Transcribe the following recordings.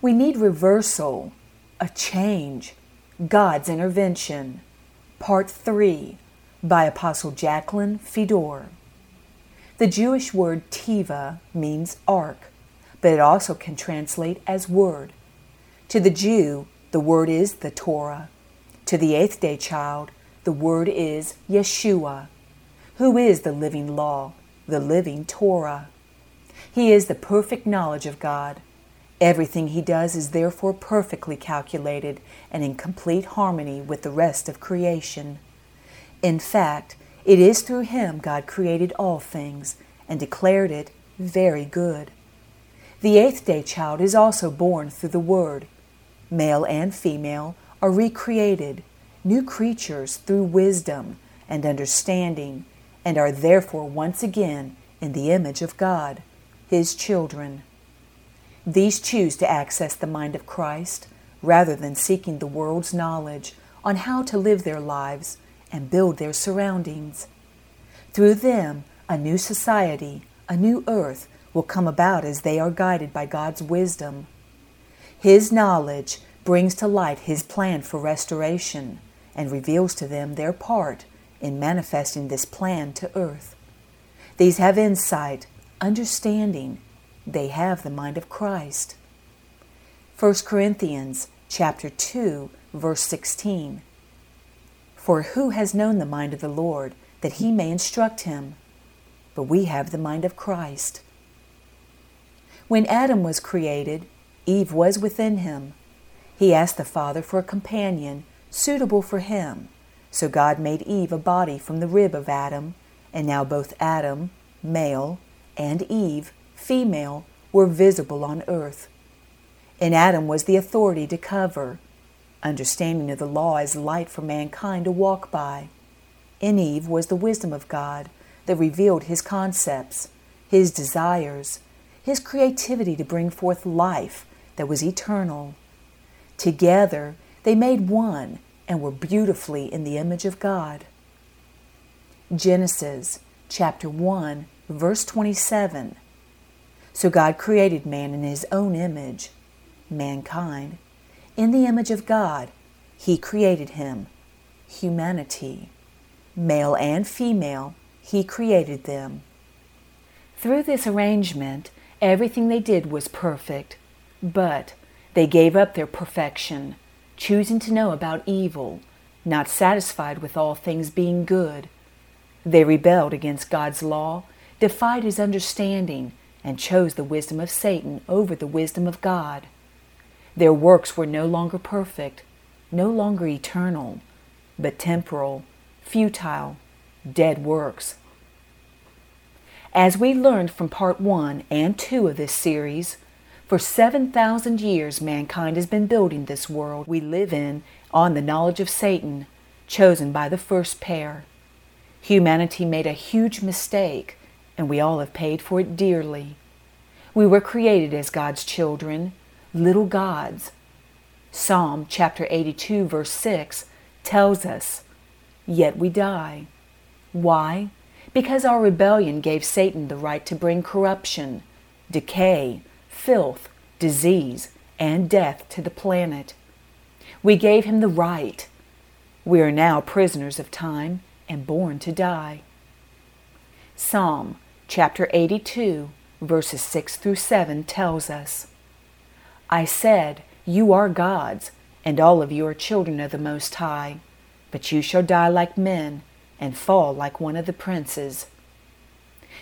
We need reversal, a change, God's intervention. Part 3 by Apostle Jacqueline Fedor. The Jewish word tiva means ark, but it also can translate as word. To the Jew, the word is the Torah. To the eighth day child, the word is Yeshua, who is the living law, the living Torah. He is the perfect knowledge of God. Everything he does is therefore perfectly calculated and in complete harmony with the rest of creation. In fact, it is through him God created all things and declared it very good. The eighth day child is also born through the Word. Male and female are recreated, new creatures through wisdom and understanding, and are therefore once again in the image of God, His children. These choose to access the mind of Christ rather than seeking the world's knowledge on how to live their lives and build their surroundings. Through them, a new society, a new earth, will come about as they are guided by God's wisdom. His knowledge brings to light His plan for restoration and reveals to them their part in manifesting this plan to earth. These have insight, understanding, they have the mind of Christ. 1 Corinthians chapter 2 verse 16 For who has known the mind of the Lord that he may instruct him? But we have the mind of Christ. When Adam was created Eve was within him. He asked the Father for a companion suitable for him. So God made Eve a body from the rib of Adam and now both Adam male and Eve female were visible on earth. In Adam was the authority to cover, understanding of the law as light for mankind to walk by. In Eve was the wisdom of God that revealed his concepts, his desires, his creativity to bring forth life that was eternal. Together they made one and were beautifully in the image of God. Genesis chapter 1 verse 27 so God created man in his own image, mankind. In the image of God, he created him, humanity. Male and female, he created them. Through this arrangement, everything they did was perfect, but they gave up their perfection, choosing to know about evil, not satisfied with all things being good. They rebelled against God's law, defied his understanding, and chose the wisdom of Satan over the wisdom of God. Their works were no longer perfect, no longer eternal, but temporal, futile, dead works. As we learned from part 1 and 2 of this series, for 7,000 years mankind has been building this world we live in on the knowledge of Satan, chosen by the first pair. Humanity made a huge mistake and we all have paid for it dearly. We were created as God's children, little gods. Psalm chapter 82, verse 6 tells us, Yet we die. Why? Because our rebellion gave Satan the right to bring corruption, decay, filth, disease, and death to the planet. We gave him the right. We are now prisoners of time and born to die. Psalm chapter 82, verses 6 through 7 tells us I said, You are gods, and all of you are children of the Most High, but you shall die like men and fall like one of the princes.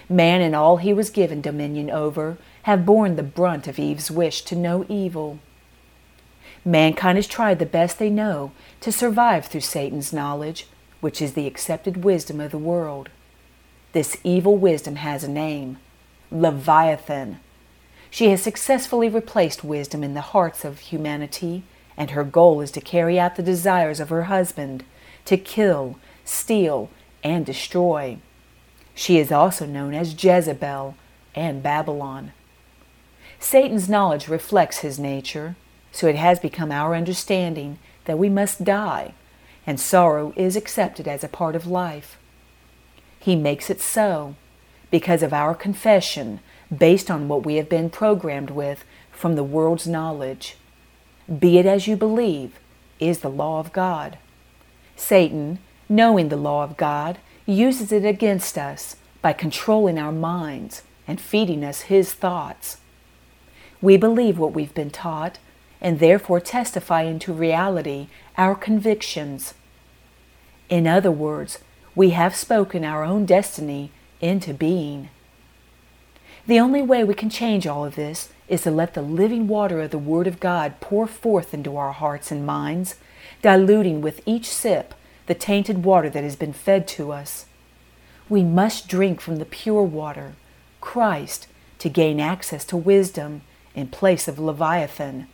Man and all he was given dominion over have borne the brunt of Eve's wish to know evil. Mankind has tried the best they know to survive through Satan's knowledge, which is the accepted wisdom of the world. This evil wisdom has a name Leviathan. She has successfully replaced wisdom in the hearts of humanity, and her goal is to carry out the desires of her husband, to kill, steal, and destroy. She is also known as Jezebel and Babylon. Satan's knowledge reflects his nature, so it has become our understanding that we must die, and sorrow is accepted as a part of life. He makes it so because of our confession based on what we have been programmed with from the world's knowledge. Be it as you believe, is the law of God. Satan, knowing the law of God, uses it against us by controlling our minds and feeding us his thoughts. We believe what we've been taught and therefore testify into reality our convictions. In other words, we have spoken our own destiny into being. The only way we can change all of this is to let the living water of the Word of God pour forth into our hearts and minds, diluting with each sip the tainted water that has been fed to us. We must drink from the pure water, Christ, to gain access to wisdom in place of Leviathan.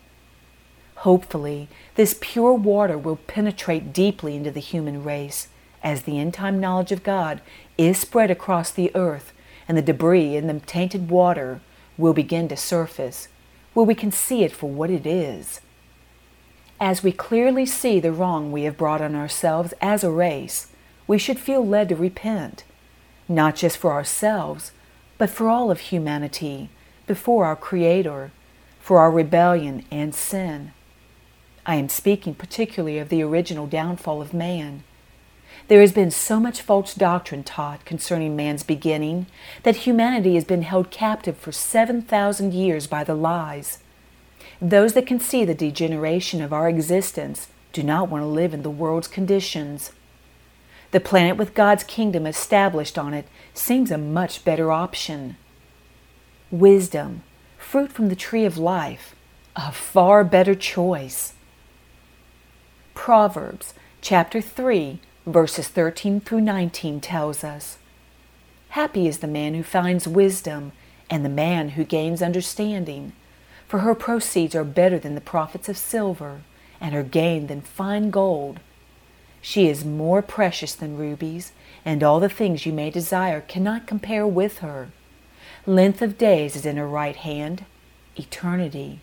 Hopefully, this pure water will penetrate deeply into the human race as the end time knowledge of God is spread across the earth and the debris in the tainted water will begin to surface, where we can see it for what it is. As we clearly see the wrong we have brought on ourselves as a race, we should feel led to repent, not just for ourselves, but for all of humanity, before our Creator, for our rebellion and sin. I am speaking particularly of the original downfall of man. There has been so much false doctrine taught concerning man's beginning that humanity has been held captive for 7,000 years by the lies. Those that can see the degeneration of our existence do not want to live in the world's conditions. The planet with God's kingdom established on it seems a much better option. Wisdom, fruit from the tree of life, a far better choice. Proverbs chapter 3 verses 13 through 19 tells us Happy is the man who finds wisdom, and the man who gains understanding. For her proceeds are better than the profits of silver, and her gain than fine gold. She is more precious than rubies, and all the things you may desire cannot compare with her. Length of days is in her right hand, eternity.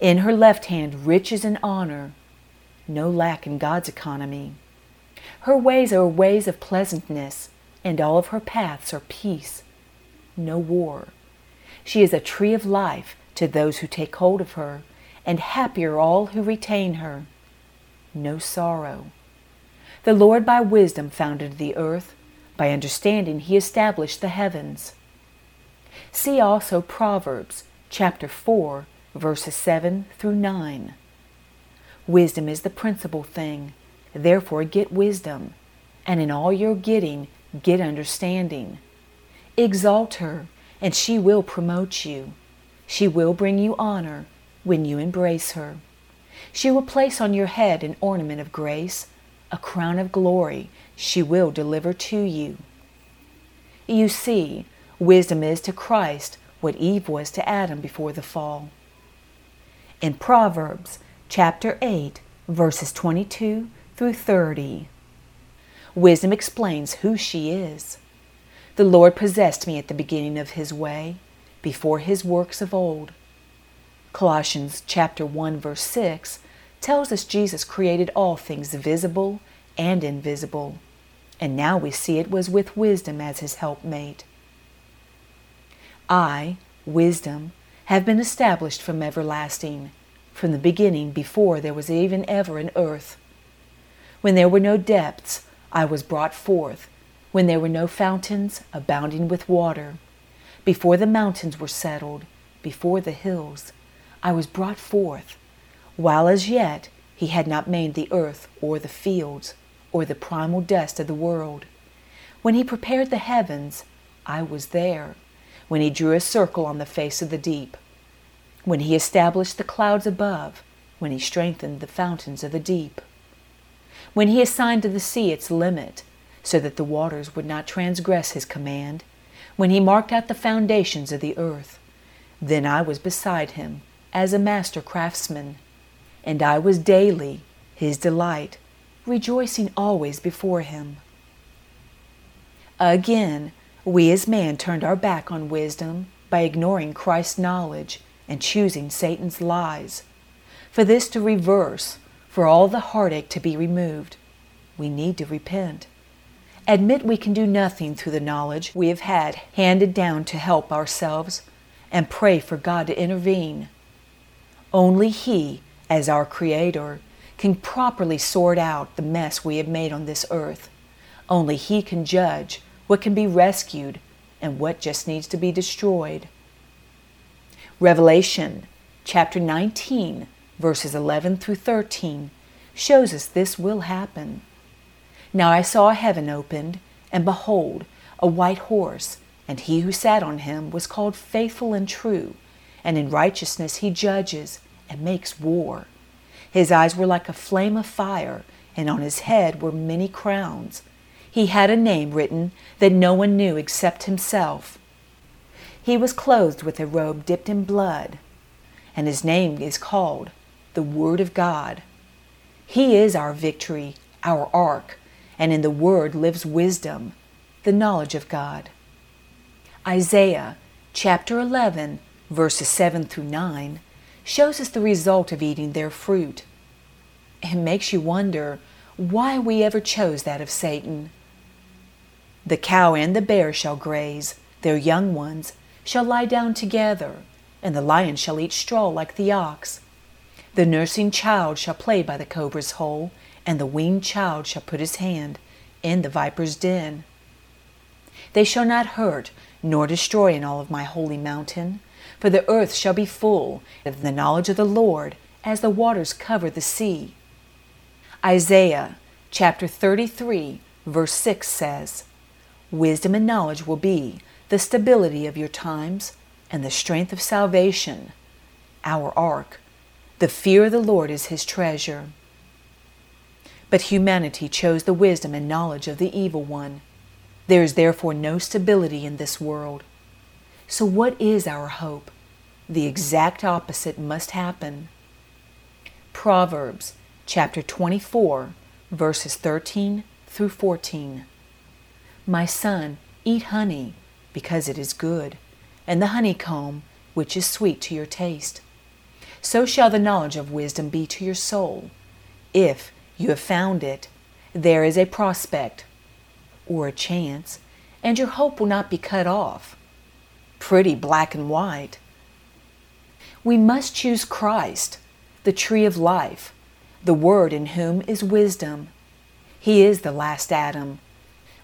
In her left hand, riches and honor. No lack in God's economy. Her ways are ways of pleasantness, and all of her paths are peace, no war. She is a tree of life to those who take hold of her, and happy are all who retain her. No sorrow. The Lord by wisdom founded the earth, by understanding he established the heavens. See also Proverbs chapter 4, verses 7 through 9. Wisdom is the principal thing Therefore, get wisdom, and in all your getting, get understanding. Exalt her, and she will promote you. She will bring you honor when you embrace her. She will place on your head an ornament of grace, a crown of glory she will deliver to you. You see, wisdom is to Christ what Eve was to Adam before the fall. In Proverbs chapter 8, verses 22 through 30. Wisdom explains who she is. The Lord possessed me at the beginning of his way, before his works of old. Colossians chapter 1 verse 6 tells us Jesus created all things visible and invisible, and now we see it was with wisdom as his helpmate. I, wisdom, have been established from everlasting, from the beginning before there was even ever an earth when there were no depths, I was brought forth. When there were no fountains abounding with water. Before the mountains were settled, before the hills, I was brought forth. While as yet he had not made the earth or the fields or the primal dust of the world. When he prepared the heavens, I was there. When he drew a circle on the face of the deep. When he established the clouds above. When he strengthened the fountains of the deep when he assigned to the sea its limit, so that the waters would not transgress his command, when he marked out the foundations of the earth. Then I was beside him, as a master craftsman, and I was daily his delight, rejoicing always before him. Again, we as man turned our back on wisdom by ignoring Christ's knowledge and choosing Satan's lies. For this to reverse for all the heartache to be removed, we need to repent. Admit we can do nothing through the knowledge we have had handed down to help ourselves, and pray for God to intervene. Only He, as our Creator, can properly sort out the mess we have made on this earth. Only He can judge what can be rescued and what just needs to be destroyed. Revelation chapter 19, verses 11 through 13, shows us this will happen. Now I saw a heaven opened, and behold, a white horse, and he who sat on him was called faithful and true, and in righteousness he judges and makes war. His eyes were like a flame of fire, and on his head were many crowns. He had a name written that no one knew except himself. He was clothed with a robe dipped in blood, and his name is called the Word of God. He is our victory, our ark, and in the Word lives wisdom, the knowledge of God. Isaiah chapter 11, verses 7 through 9, shows us the result of eating their fruit. It makes you wonder why we ever chose that of Satan. The cow and the bear shall graze, their young ones shall lie down together, and the lion shall eat straw like the ox. The nursing child shall play by the cobra's hole, and the weaned child shall put his hand in the viper's den. They shall not hurt nor destroy in all of my holy mountain, for the earth shall be full of the knowledge of the Lord as the waters cover the sea. Isaiah chapter 33, verse 6 says, Wisdom and knowledge will be the stability of your times and the strength of salvation, our ark. The fear of the Lord is his treasure. But humanity chose the wisdom and knowledge of the evil one. There is therefore no stability in this world. So, what is our hope? The exact opposite must happen. Proverbs chapter 24, verses 13 through 14. My son, eat honey, because it is good, and the honeycomb, which is sweet to your taste. So shall the knowledge of wisdom be to your soul. If you have found it, there is a prospect or a chance, and your hope will not be cut off. Pretty black and white. We must choose Christ, the tree of life, the Word in whom is wisdom. He is the last Adam.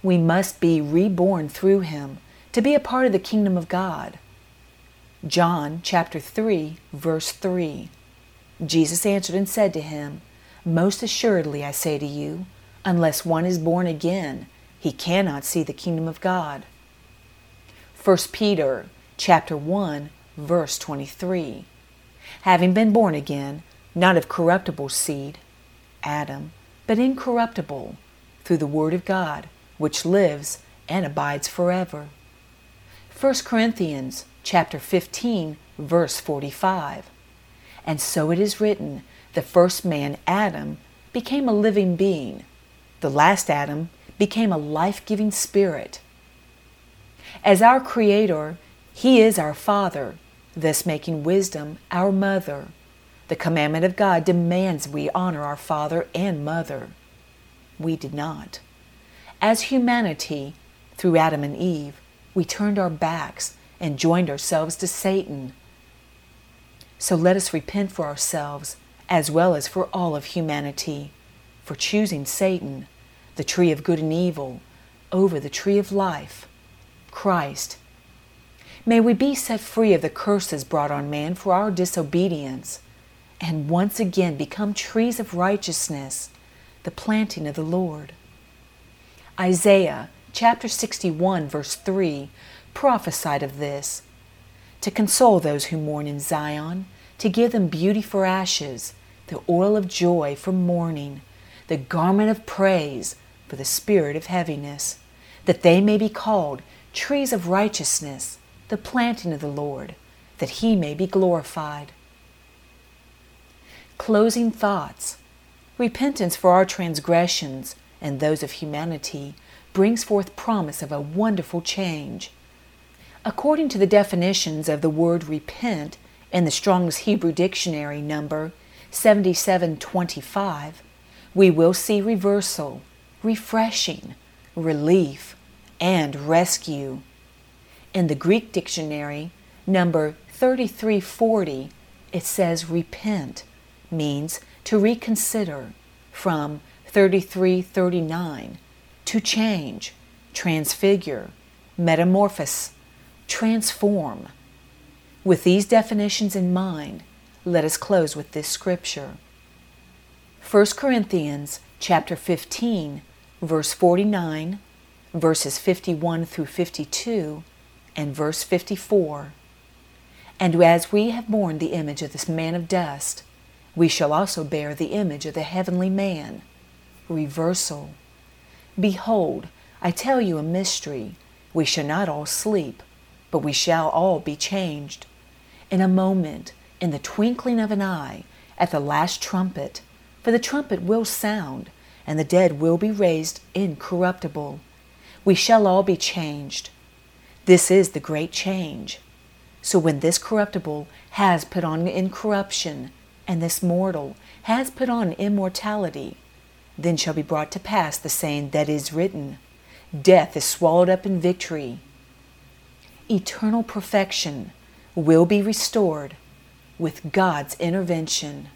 We must be reborn through him to be a part of the kingdom of God. John chapter 3, verse 3. Jesus answered and said to him, Most assuredly I say to you, unless one is born again, he cannot see the kingdom of God. 1 Peter chapter 1, verse 23. Having been born again, not of corruptible seed, Adam, but incorruptible, through the Word of God, which lives and abides forever. 1 Corinthians chapter 15, verse 45. And so it is written, the first man, Adam, became a living being. The last Adam became a life giving spirit. As our Creator, He is our Father, thus making wisdom our mother. The commandment of God demands we honor our father and mother. We did not. As humanity, through Adam and Eve, we turned our backs and joined ourselves to Satan. So let us repent for ourselves as well as for all of humanity for choosing Satan, the tree of good and evil, over the tree of life, Christ. May we be set free of the curses brought on man for our disobedience and once again become trees of righteousness, the planting of the Lord. Isaiah chapter 61, verse 3 prophesied of this to console those who mourn in Zion, to give them beauty for ashes, the oil of joy for mourning, the garment of praise for the spirit of heaviness, that they may be called trees of righteousness, the planting of the Lord, that he may be glorified. Closing thoughts. Repentance for our transgressions and those of humanity brings forth promise of a wonderful change. According to the definitions of the word repent in the Strong's Hebrew Dictionary number 7725, we will see reversal, refreshing, relief, and rescue. In the Greek Dictionary number 3340, it says repent means to reconsider from 3339 to change, transfigure, metamorphose, transform. With these definitions in mind, let us close with this scripture. 1 Corinthians chapter 15 verse 49 verses 51 through 52 and verse 54 And as we have borne the image of this man of dust we shall also bear the image of the heavenly man reversal behold I tell you a mystery we shall not all sleep but we shall all be changed in a moment in the twinkling of an eye at the last trumpet for the trumpet will sound, and the dead will be raised incorruptible. We shall all be changed. This is the great change. So when this corruptible has put on incorruption, and this mortal has put on immortality, then shall be brought to pass the saying that is written Death is swallowed up in victory. Eternal perfection will be restored with God's intervention.